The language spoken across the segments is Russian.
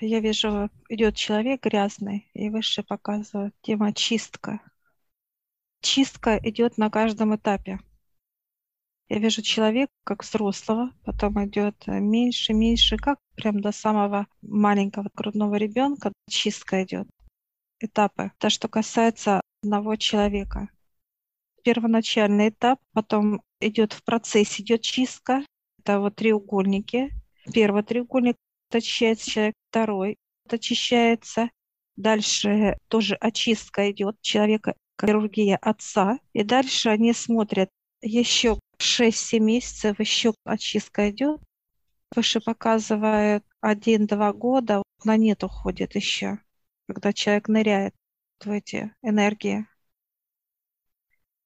я вижу, идет человек грязный, и выше показывает тема чистка. Чистка идет на каждом этапе. Я вижу человека как взрослого, потом идет меньше, меньше, как прям до самого маленького грудного ребенка чистка идет. Этапы. То, что касается одного человека. Первоначальный этап, потом идет в процессе, идет чистка. Это вот треугольники. Первый треугольник очищается человек, второй очищается. Дальше тоже очистка идет человека, хирургия отца. И дальше они смотрят еще 6-7 месяцев еще очистка идет. Выше показывает 1-2 года, на нет уходит еще, когда человек ныряет в эти энергии.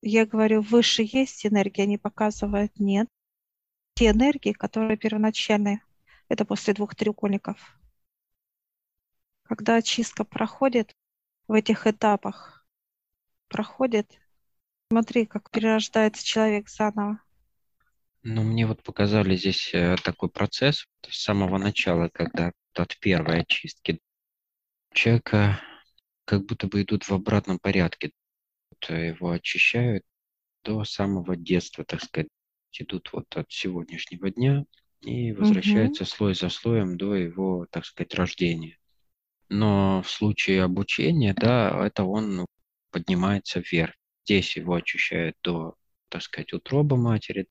Я говорю, выше есть энергия, они показывают нет. Те энергии, которые первоначальные, это после двух треугольников. Когда очистка проходит в этих этапах, проходит, смотри, как перерождается человек заново. Ну, мне вот показали здесь э, такой процесс с самого начала, когда от первой очистки человека как будто бы идут в обратном порядке. Э, его очищают до самого детства, так сказать, идут вот от сегодняшнего дня и возвращаются угу. слой за слоем до его, так сказать, рождения. Но в случае обучения, да, это он ну, поднимается вверх. Здесь его очищают до, так сказать, утроба матери,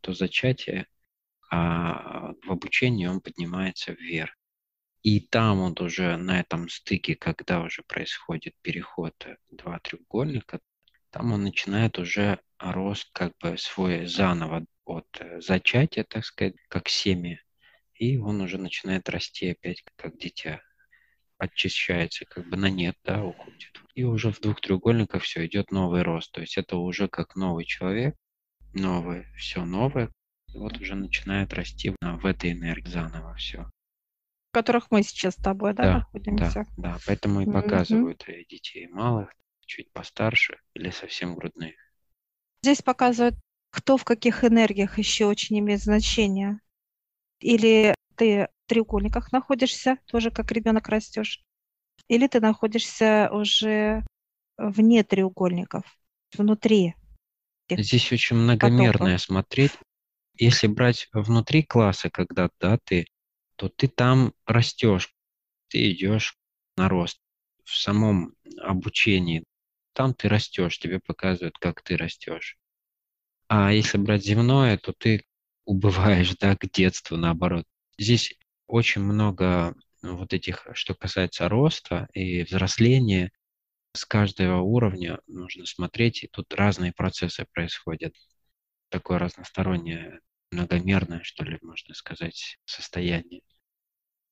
то зачатие, а в обучении он поднимается вверх. И там вот уже на этом стыке, когда уже происходит переход два треугольника, там он начинает уже рост как бы свой заново от зачатия, так сказать, как семя, и он уже начинает расти опять как дитя, очищается как бы на нет, да, уходит. И уже в двух треугольниках все идет новый рост, то есть это уже как новый человек, новое, все новое, вот уже начинает расти в этой энергии заново все. В которых мы сейчас с тобой, да, Да, находимся? да, да. Поэтому и показывают и детей малых, чуть постарше или совсем грудных. Здесь показывают, кто в каких энергиях еще очень имеет значение. Или ты в треугольниках находишься, тоже как ребенок растешь, или ты находишься уже вне треугольников, внутри. Здесь очень многомерное смотреть. Если брать внутри класса, когда да, ты, то ты там растешь, ты идешь на рост. В самом обучении там ты растешь, тебе показывают, как ты растешь. А если брать земное, то ты убываешь, да, к детству, наоборот. Здесь очень много вот этих, что касается роста и взросления, с каждого уровня нужно смотреть, и тут разные процессы происходят. Такое разностороннее, многомерное, что ли, можно сказать, состояние.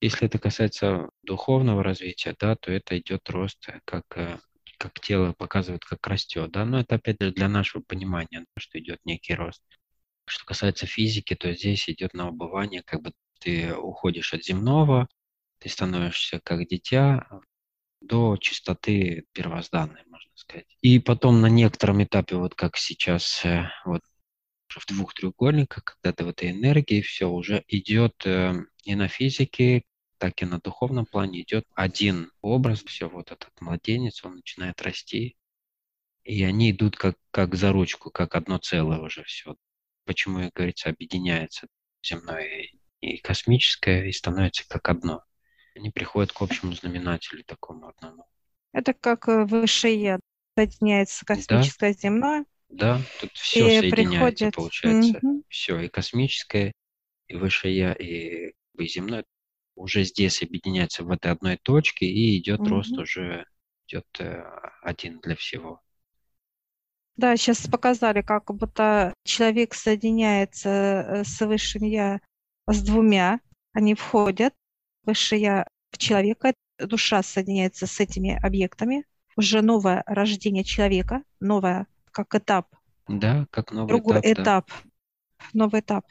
Если это касается духовного развития, да, то это идет рост, как, э, как тело показывает, как растет, да, но это опять же для нашего понимания, что идет некий рост. Что касается физики, то здесь идет на убывание, как бы ты уходишь от земного, ты становишься как дитя, до чистоты первозданной, можно сказать. И потом на некотором этапе, вот как сейчас, э, вот в двух треугольниках, когда ты в этой энергии, все уже идет э, и на физике, так и на духовном плане идет один образ, все, вот этот младенец, он начинает расти, и они идут как, как за ручку, как одно целое уже все. Почему, как говорится, объединяется земное и космическое и становится как одно они приходят к общему знаменателю такому одному. Это как э, высшее соединяется космическое да, земное. Да, тут все соединяется, приходит... получается. Угу. Все, и космическое, и высшее и, и земное уже здесь объединяется в этой одной точке, и идет угу. рост уже идет э, один для всего. Да, сейчас показали, как будто человек соединяется э, с высшим я с двумя, они входят, высшее в человека, душа соединяется с этими объектами, уже новое рождение человека, новое как этап. Да, как новый Другой этап. этап. Да. Новый этап.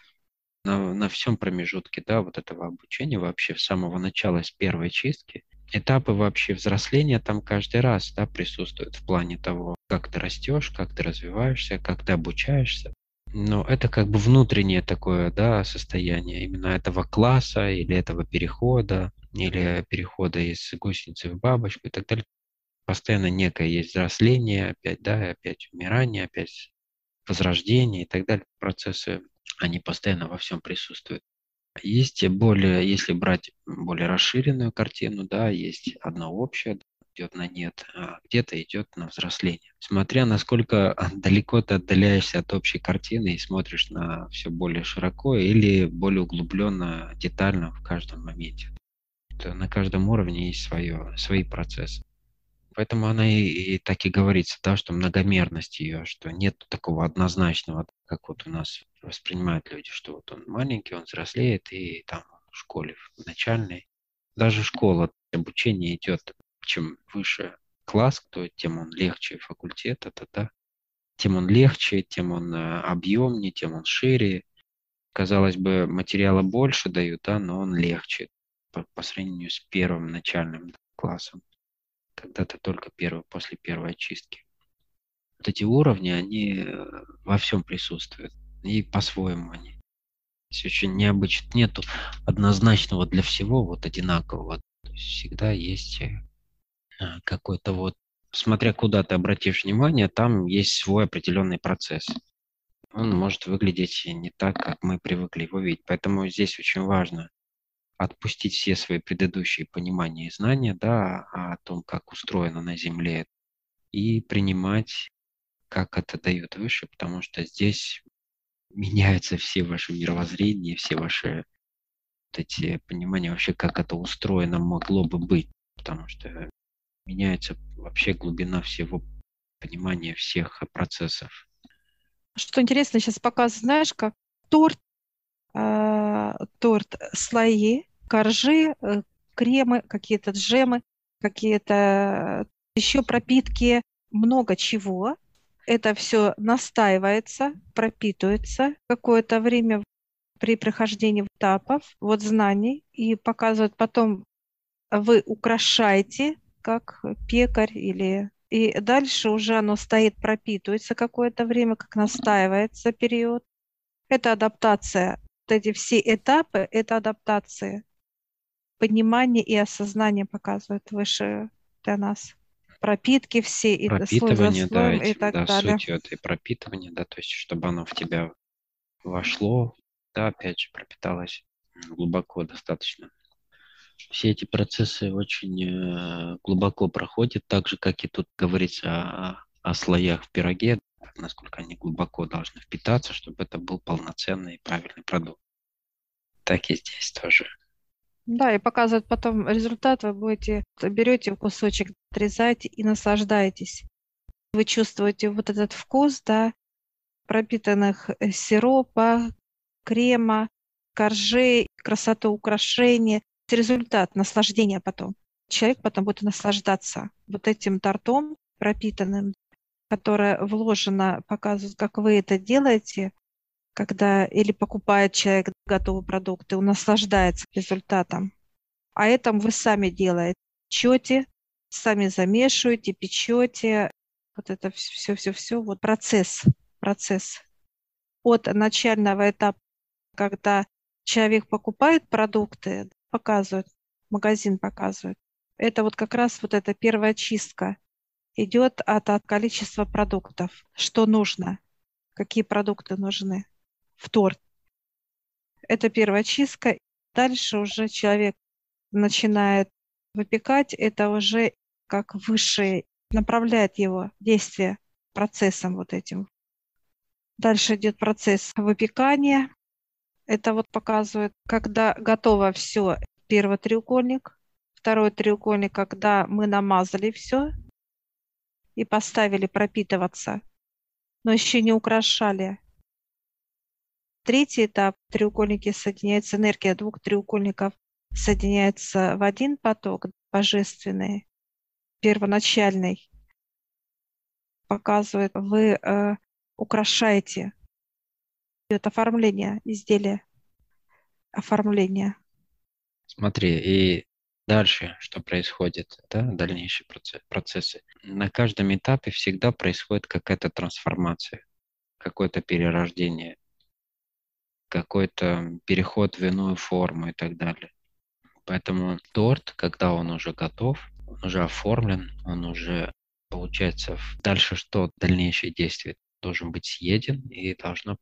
На, на всем промежутке, да, вот этого обучения вообще с самого начала, с первой чистки, этапы вообще взросления там каждый раз, да, присутствуют в плане того, как ты растешь, как ты развиваешься, как ты обучаешься. Но это как бы внутреннее такое, да, состояние именно этого класса или этого перехода. или перехода из гусеницы в бабочку и так далее. Постоянно некое есть взросление, опять, да, опять умирание, опять возрождение и так далее. Процессы, они постоянно во всем присутствуют. Есть более, если брать более расширенную картину, да, есть одно общее, идет на нет, а где-то идет на взросление. Смотря насколько далеко ты отдаляешься от общей картины и смотришь на все более широко или более углубленно, детально в каждом моменте. То на каждом уровне есть свое, свои процессы. Поэтому она и, и так и говорится, да, что многомерность ее, что нет такого однозначного, как вот у нас воспринимают люди, что вот он маленький, он взрослеет, и там в школе в начальной. Даже школа, обучение идет, чем выше класс, то тем он легче факультет, это да, тем он легче, тем он э, объемнее, тем он шире. Казалось бы, материала больше дают, да, но он легче по, по сравнению с первым начальным классом когда ты только первый, после первой очистки. Вот эти уровни, они э, во всем присутствуют. И по-своему они. Здесь очень необычно. Нету однозначного для всего вот одинакового. То есть всегда есть э, а, какой-то вот, смотря куда ты обратишь внимание, там есть свой определенный процесс. Он может выглядеть не так, как мы привыкли его видеть. Поэтому здесь очень важно отпустить все свои предыдущие понимания и знания да, о том, как устроено на Земле, и принимать, как это дает выше, потому что здесь меняются все ваши мировоззрения, все ваши вот эти понимания вообще, как это устроено могло бы быть, потому что меняется вообще глубина всего понимания всех процессов. Что интересно, сейчас показываю, знаешь, как торт, торт слои, коржи, э, кремы, какие-то джемы, какие-то еще пропитки, много чего. Это все настаивается, пропитывается какое-то время при прохождении этапов, вот знаний, и показывают потом, вы украшаете, как пекарь или... И дальше уже оно стоит, пропитывается какое-то время, как настаивается период. Это адаптация. Эти все этапы – это адаптация понимание и осознание показывает выше для нас. Пропитки все и пропитывание, слой да, и так да, далее. Суть это и пропитывание, да, то есть чтобы оно в тебя вошло, да, опять же, пропиталось глубоко достаточно. Все эти процессы очень э, глубоко проходят, так же, как и тут говорится о, о слоях в пироге, насколько они глубоко должны впитаться, чтобы это был полноценный и правильный продукт. Так и здесь тоже. Да, и показывает потом результат, вы будете, берете кусочек, отрезаете и наслаждаетесь. Вы чувствуете вот этот вкус, да, пропитанных э, сиропа, крема, коржей, красоту украшения. Результат наслаждения потом. Человек потом будет наслаждаться вот этим тортом пропитанным, которое вложено, показывает, как вы это делаете, когда или покупает человек готовые продукты, он наслаждается результатом. А это вы сами делаете. Печете, сами замешиваете, печете. Вот это все-все-все. Вот процесс, процесс. От начального этапа, когда человек покупает продукты, показывает, магазин показывает, это вот как раз вот эта первая чистка идет от, от количества продуктов, что нужно, какие продукты нужны в торт. Это первая чистка. Дальше уже человек начинает выпекать, это уже как высшее, направляет его действие процессом вот этим. Дальше идет процесс выпекания. Это вот показывает, когда готово все, первый треугольник, второй треугольник, когда мы намазали все и поставили пропитываться, но еще не украшали Третий этап – треугольники соединяются, энергия двух треугольников соединяется в один поток божественный, первоначальный. Показывает, вы э, украшаете это оформление изделия, оформление. Смотри, и дальше что происходит, да, дальнейшие процессы. На каждом этапе всегда происходит какая-то трансформация, какое-то перерождение какой-то переход в иную форму и так далее. Поэтому торт, когда он уже готов, он уже оформлен, он уже, получается, дальше что? Дальнейшее действие должен быть съеден и должно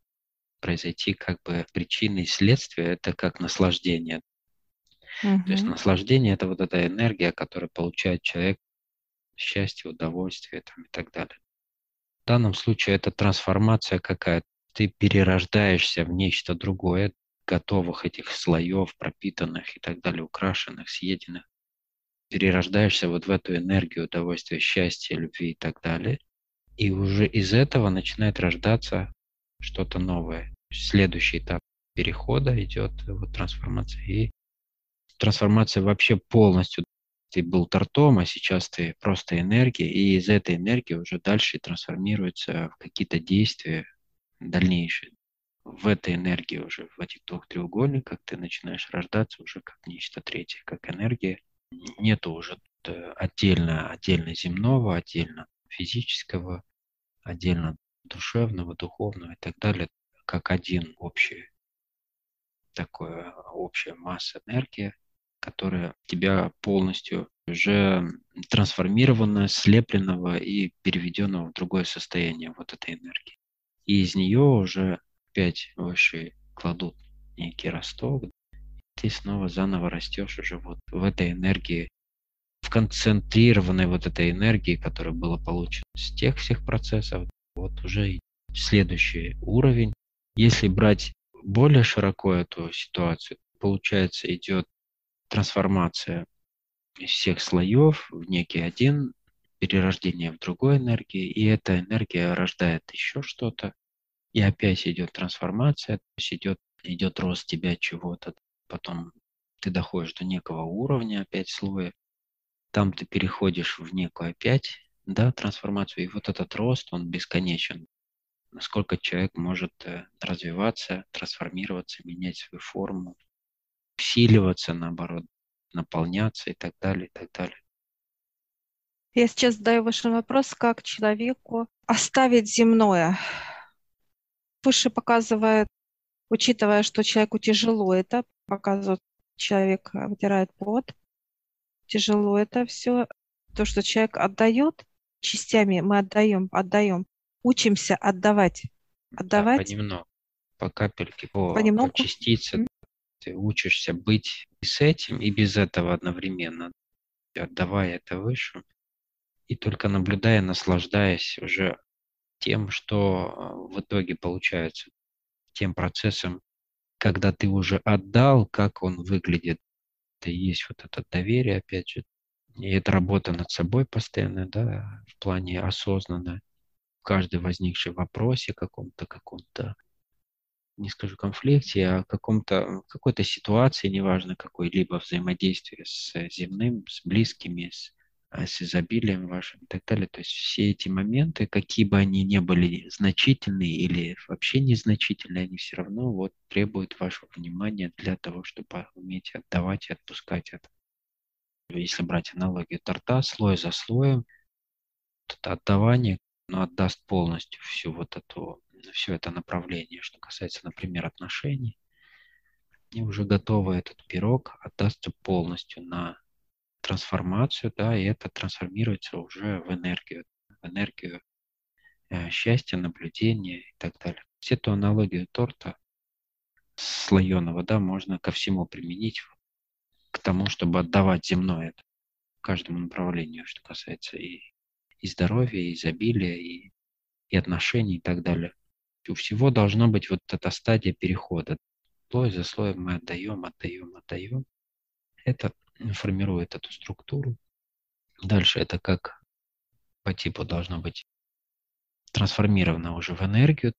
произойти как бы причины и следствия, это как наслаждение. Угу. То есть наслаждение – это вот эта энергия, которую получает человек, счастье, удовольствие там, и так далее. В данном случае это трансформация какая-то. Ты перерождаешься в нечто другое, готовых этих слоев, пропитанных и так далее, украшенных, съеденных. Перерождаешься вот в эту энергию удовольствия, счастья, любви и так далее. И уже из этого начинает рождаться что-то новое. Следующий этап перехода идет вот трансформация. И трансформация вообще полностью. Ты был тортом, а сейчас ты просто энергия, и из этой энергии уже дальше трансформируется в какие-то действия дальнейшие. В этой энергии уже, в этих двух треугольниках ты начинаешь рождаться уже как нечто третье, как энергия. Нету уже отдельно, отдельно земного, отдельно физического, отдельно душевного, духовного и так далее, как один общий такое общая масса энергии, которая тебя полностью уже трансформированная, слепленного и переведенного в другое состояние вот этой энергии. И из нее уже опять выше кладут некий росток, ты снова заново растешь уже вот в этой энергии, в концентрированной вот этой энергии, которая была получена с тех всех процессов, вот уже следующий уровень. Если брать более широко эту ситуацию, получается, идет трансформация всех слоев в некий один, перерождение в другой энергии, и эта энергия рождает еще что-то, и опять идет трансформация, то есть идет, идет рост тебя чего-то, потом ты доходишь до некого уровня, опять слоя, там ты переходишь в некую опять, да, трансформацию, и вот этот рост, он бесконечен. Насколько человек может э, развиваться, трансформироваться, менять свою форму, усиливаться, наоборот, наполняться и так далее, и так далее. Я сейчас задаю ваши вопрос, как человеку оставить земное. Выше показывает, учитывая, что человеку тяжело это, показывает, человек вытирает пот, тяжело это все, то, что человек отдает, частями мы отдаем, отдаем, учимся отдавать, отдавать. Да, понемногу, по капельке, по, понемногу. по частице. Ты учишься быть и с этим, и без этого одновременно, отдавая это выше, и только наблюдая, наслаждаясь уже тем, что а, в итоге получается, тем процессом, когда ты уже отдал, как он выглядит. Это и есть вот это доверие, опять же. И это работа над собой постоянно, да, в плане осознанно. В каждой возникшей вопросе каком-то, каком-то не скажу конфликте, а каком-то, какой-то ситуации, неважно какой-либо взаимодействие с земным, с близкими, с, а, с изобилием вашим и так далее. То есть все эти моменты, какие бы они ни были значительные или вообще незначительные, они все равно вот требуют вашего внимания для того, чтобы уметь отдавать и отпускать это. Если брать аналогию торта, слой за слоем, это отдавание, но отдаст полностью всю вот эту все это направление, что касается, например, отношений, и уже готовы этот пирог отдастся полностью на трансформацию, да, и это трансформируется уже в энергию, в энергию э, счастья, наблюдения и так далее. Все эту аналогию торта слоеного, да, можно ко всему применить, к тому, чтобы отдавать земное каждому направлению, что касается и, и здоровья, и изобилия, и, и отношений и так далее у всего должна быть вот эта стадия перехода. Слой за слоем мы отдаем, отдаем, отдаем. Это формирует эту структуру. Дальше это как по типу должно быть трансформировано уже в энергию,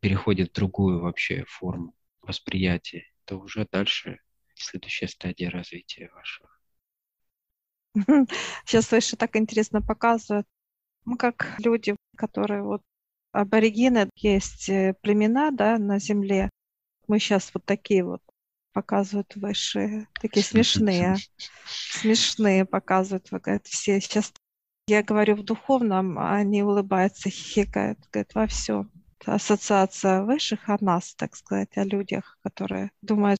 переходит в другую вообще форму восприятия. Это уже дальше следующая стадия развития вашего. Сейчас выше так интересно показывают. Мы как люди, которые вот аборигены, есть э, племена да, на Земле. Мы сейчас вот такие вот показывают высшие, такие смешные, смешные показывают. Говорят, все сейчас я говорю в духовном, а они улыбаются, хихикают, говорят, во все. Ассоциация высших о нас, так сказать, о людях, которые думают,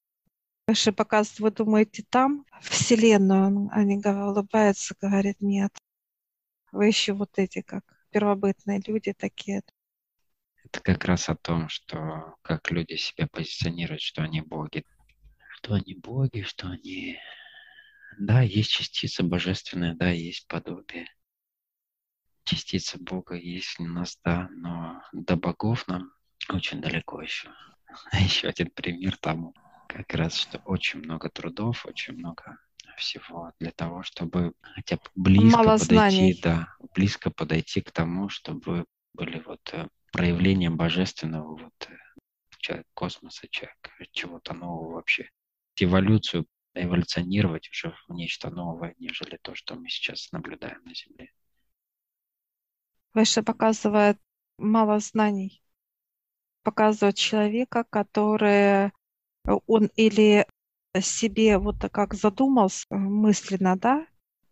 Выше показывает, вы думаете, там Вселенную, они улыбаются, говорят, нет. Вы еще вот эти, как первобытные люди такие. Это как раз о том, что как люди себя позиционируют, что они боги. Что они боги, что они... Да, есть частица божественная, да, есть подобие. Частица Бога есть у нас, да, но до богов нам очень далеко еще. Еще один пример тому как раз, что очень много трудов, очень много всего для того, чтобы хотя бы близко Мало подойти, знаний. да, близко подойти к тому, чтобы были вот э, проявления божественного вот э, человек космоса, человек чего-то нового вообще. Эволюцию, эволюционировать уже в нечто новое, нежели то, что мы сейчас наблюдаем на Земле. Выше показывает мало знаний. Показывает человека, который Э, он или себе вот как задумался мысленно, да,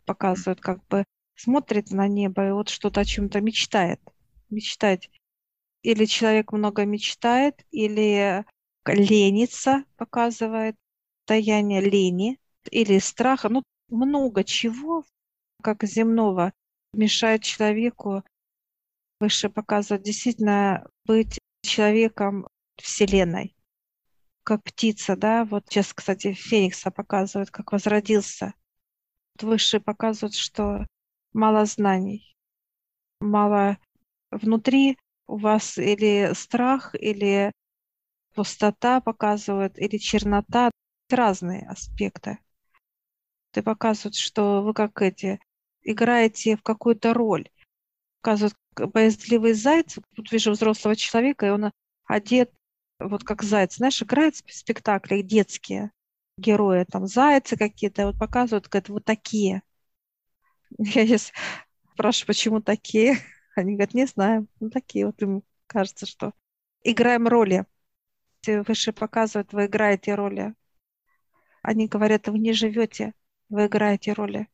показывает, как бы смотрит на небо и вот что-то о чем-то мечтает. Мечтать. Или человек много мечтает, или ленится, показывает состояние лени, или страха. Ну, много чего, как земного, мешает человеку выше показывать действительно быть человеком Вселенной как птица, да, вот сейчас, кстати, Феникса показывают, как возродился. Высшие показывают, что мало знаний, мало внутри у вас или страх, или пустота показывают, или чернота, разные аспекты. Ты показывают, что вы как эти, играете в какую-то роль. Показывают боязливый заяц, тут вижу взрослого человека, и он одет вот как заяц, знаешь, играют в спектаклях детские герои, там зайцы какие-то, вот показывают, говорят, вот такие. Я сейчас спрашиваю, почему такие? Они говорят, не знаю, ну такие вот им кажется, что играем роли. Выше показывают, вы играете роли. Они говорят, вы не живете, вы играете роли.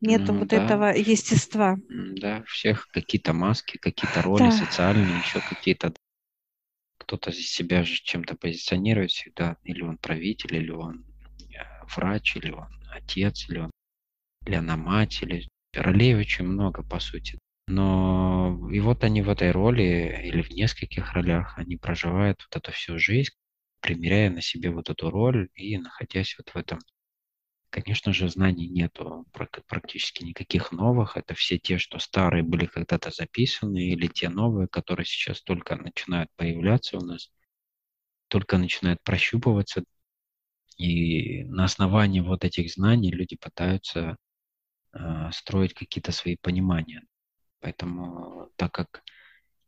Нету ну, вот да. этого естества. Да, всех какие-то маски, какие-то роли да. социальные, еще какие-то кто-то себя же чем-то позиционирует всегда, или он правитель, или он э, врач, или он отец, или он или она мать, или ролей очень много, по сути. Но и вот они в этой роли или в нескольких ролях, они проживают вот эту всю жизнь, примеряя на себе вот эту роль и находясь вот в этом Конечно же, знаний нету практически никаких новых. Это все те, что старые были когда-то записаны, или те новые, которые сейчас только начинают появляться у нас, только начинают прощупываться. И на основании вот этих знаний люди пытаются э, строить какие-то свои понимания. Поэтому, так как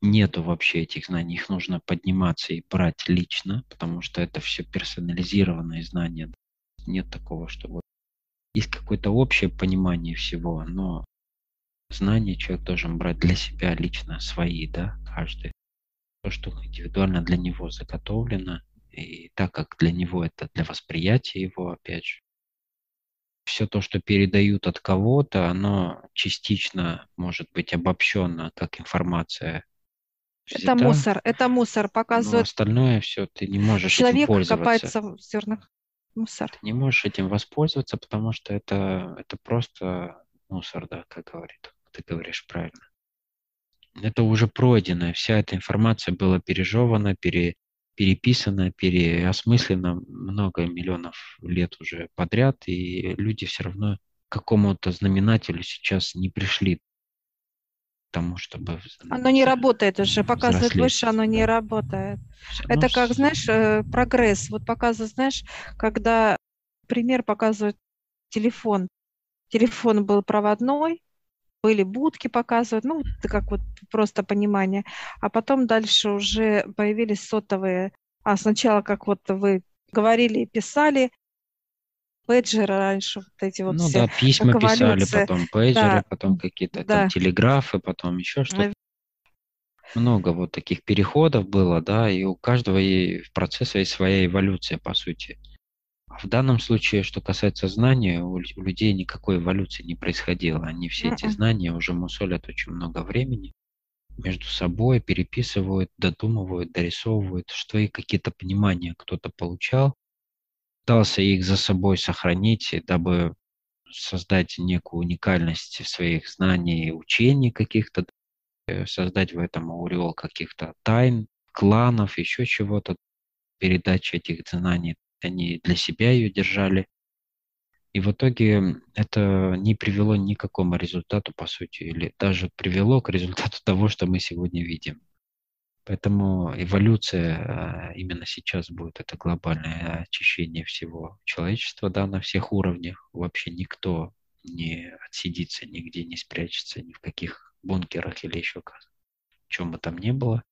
нету вообще этих знаний, их нужно подниматься и брать лично, потому что это все персонализированные знания. Нет такого, что вот есть какое-то общее понимание всего, но знания человек должен брать для себя лично свои, да, каждый. То, что индивидуально для него заготовлено, и так как для него это для восприятия его, опять же, все то, что передают от кого-то, оно частично может быть обобщенно как информация. Взята, это мусор, это мусор показывает. Но остальное все ты не можешь Человек этим копается в зернах мусор. Ты не можешь этим воспользоваться, потому что это, это просто мусор, да, как говорит, ты говоришь правильно. Это уже пройдено, вся эта информация была пережевана, пере, переписана, переосмыслена много миллионов лет уже подряд, и люди все равно к какому-то знаменателю сейчас не пришли тому, чтобы... Оно не работает уже, показывает выше, оно не работает. Это как, знаешь, э, прогресс. Вот показывает, знаешь, когда пример показывает телефон. Телефон был проводной, были будки показывают, ну, как вот просто понимание. А потом дальше уже появились сотовые. А сначала, как вот вы говорили и писали, пейджеры раньше, вот эти вот Ну все. да, письма писали, потом пейджеры, да. потом какие-то да. там телеграфы, потом еще что-то. Много вот таких переходов было, да, и у каждого и в процессе есть своя эволюция, по сути. В данном случае, что касается знания, у, людей никакой эволюции не происходило. Они все эти знания уже мусолят очень много времени между собой, переписывают, додумывают, дорисовывают, что и какие-то понимания кто-то получал, пытался их за собой сохранить, дабы создать некую уникальность своих знаний, учений каких-то, э, создать в этом ореол каких-то тайн, кланов, еще чего-то, передачи этих знаний. Они для себя ее держали. И в итоге это не привело ни к какому результату, по сути, или даже привело к результату того, что мы сегодня видим. Поэтому эволюция э, именно сейчас будет это глобальное очищение всего человечества, да, на всех уровнях. Вообще никто не отсидится, нигде не спрячется, ни в каких бункерах или еще чем бы там ни было.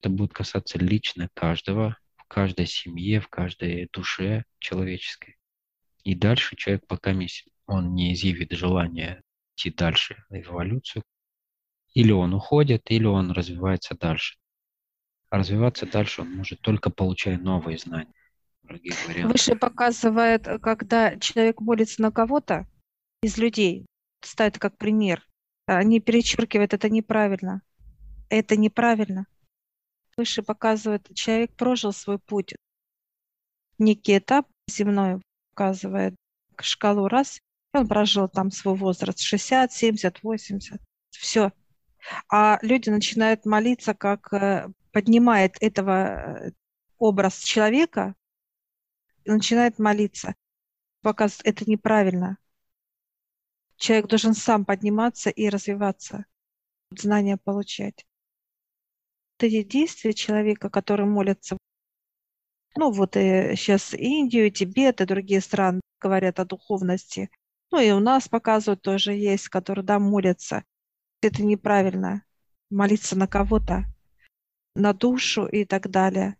Это будет касаться лично каждого, каждой семье, в каждой душе человеческой. И дальше человек, пока он не изъявит желание идти дальше в эволюцию, или он уходит, или он развивается дальше. А развиваться дальше он может только получая новые знания. Выше показывает, когда человек молится на кого-то из людей, ставит как пример, они перечеркивают, это неправильно. Это неправильно. Выше показывает, человек прожил свой путь. Некий этап земной показывает шкалу раз, он прожил там свой возраст 60, 70, 80. Все, а люди начинают молиться, как э, поднимает этого э, образ человека, и начинает молиться. Показывает, это неправильно. Человек должен сам подниматься и развиваться, знания получать. Эти действия человека, который молится, ну вот и сейчас Индию, Тибет и другие страны говорят о духовности. Ну и у нас показывают тоже есть, которые, да, молятся это неправильно. Молиться на кого-то, на душу и так далее.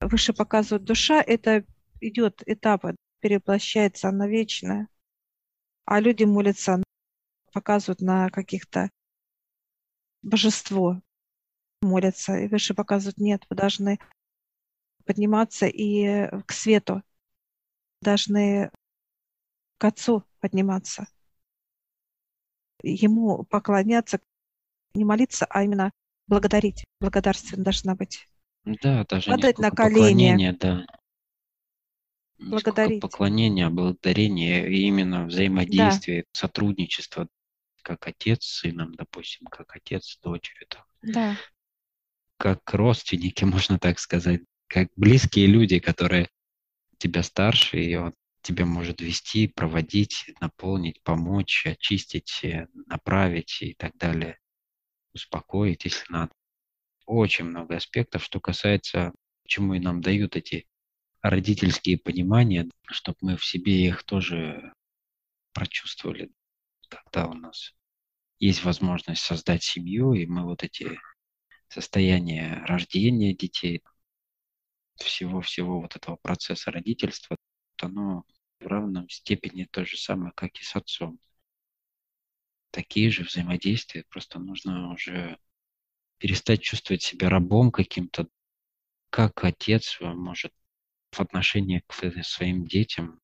Выше показывают душа, это идет этапы, переплощается, она вечная. А люди молятся, показывают на каких-то божество, молятся. И выше показывают, нет, вы должны подниматься и к свету, должны к Отцу подниматься ему поклоняться, не молиться, а именно благодарить. Благодарственно должна быть. Да, даже Падать на колени. да. Благодарить. поклонение, благодарение и именно взаимодействие, да. сотрудничество, как отец с сыном, допустим, как отец с дочерью. Там. Да. Как родственники, можно так сказать, как близкие люди, которые тебя старше, и вот тебя может вести, проводить, наполнить, помочь, очистить, э, направить и так далее, успокоить, если надо. Очень много аспектов, что касается, чему и нам дают эти родительские понимания, чтобы мы в себе их тоже прочувствовали, когда у нас есть возможность создать семью, и мы вот эти состояния рождения детей, всего-всего вот этого процесса родительства, оно в равном степени то же самое, как и с отцом. Такие же взаимодействия, просто нужно уже перестать чувствовать себя рабом каким-то, как отец может в отношении к своим детям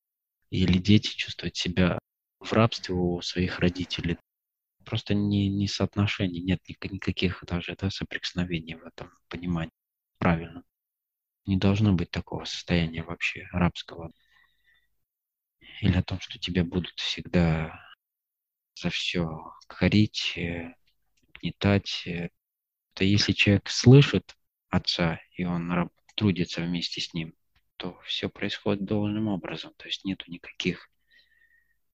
или дети чувствовать себя в рабстве у своих родителей. Просто не, не соотношений, нет никаких даже да, соприкосновений в этом понимании. Правильно. Не должно быть такого состояния вообще рабского или о том, что тебя будут всегда за все корить, э, гнетать. Э, то если человек слышит отца, и он трудится вместе с ним, то все происходит должным образом. То есть нету никаких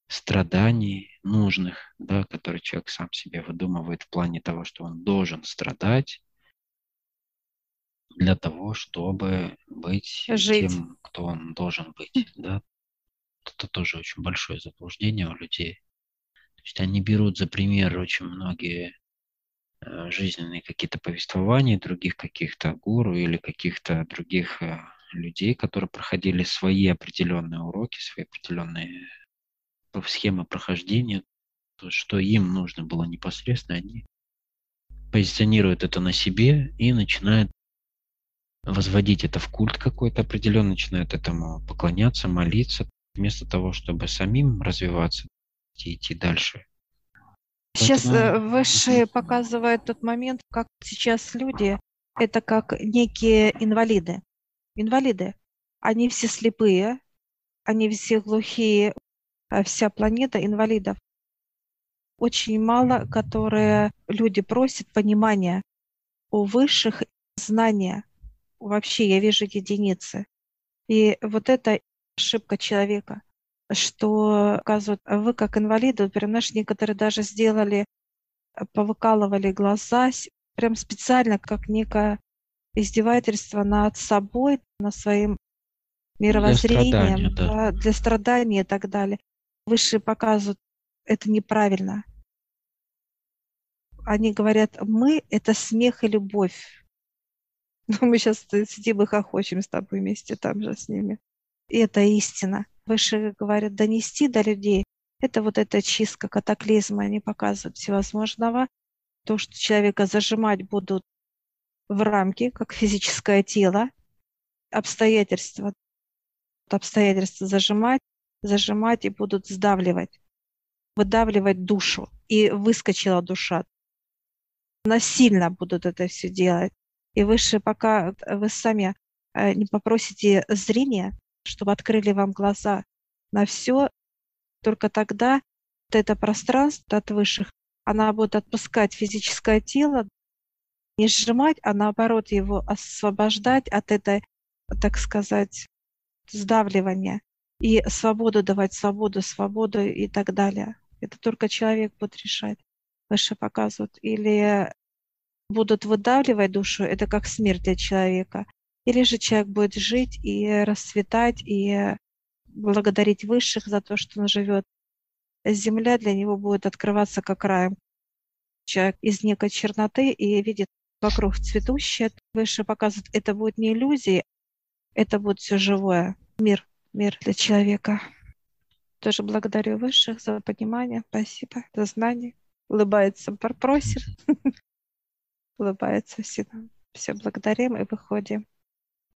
страданий нужных, да, которые человек сам себе выдумывает в плане того, что он должен страдать для того, чтобы быть Жить. тем, кто он должен быть. Да? это тоже очень большое заблуждение у людей. То есть они берут за пример очень многие э, жизненные какие-то повествования других каких-то гуру или каких-то других э, людей, которые проходили свои определенные уроки, свои определенные схемы прохождения, то, что им нужно было непосредственно, они позиционируют это на себе и начинают возводить это в культ какой-то определенный, начинают этому поклоняться, молиться, вместо того, чтобы самим развиваться и идти дальше. Сейчас Поэтому... Э, выше показывает тот момент, как сейчас люди, это как некие инвалиды. Инвалиды. Они все слепые, они все глухие, вся планета инвалидов. Очень мало, которые люди просят понимания у высших знания. Вообще я вижу единицы. И вот это ошибка человека, что, оказывается, вы как инвалиды, например, наши некоторые даже сделали, повыкалывали глаза, прям специально как некое издевательство над собой, над своим мировоззрением, для страдания, да. для страдания и так далее. Высшие показывают, это неправильно. Они говорят, мы — это смех и любовь. Но мы сейчас сидим и хохочем с тобой вместе там же с ними. И это истина. Выше говорят, донести до людей. Это вот эта чистка катаклизма. Они показывают всевозможного. То, что человека зажимать будут в рамки, как физическое тело, обстоятельства, обстоятельства зажимать, зажимать и будут сдавливать, выдавливать душу. И выскочила душа. Насильно будут это все делать. И выше, пока вы сами э, не попросите зрения, чтобы открыли вам глаза на все, только тогда вот это пространство от высших, она будет отпускать физическое тело, не сжимать, а наоборот его освобождать от этой, так сказать, сдавливания и свободу давать, свободу, свободу и так далее. Это только человек будет решать. Выше показывают. Или будут выдавливать душу, это как смерть для человека. Или же человек будет жить и расцветать, и благодарить высших за то, что он живет. Земля для него будет открываться как раем. Человек из некой черноты и видит вокруг цветущее. Выше показывает, это будет не иллюзии, это будет все живое. Мир, мир для человека. Тоже благодарю высших за понимание. Спасибо за знание. Улыбается, просит. Улыбается всегда. Все благодарим и выходим.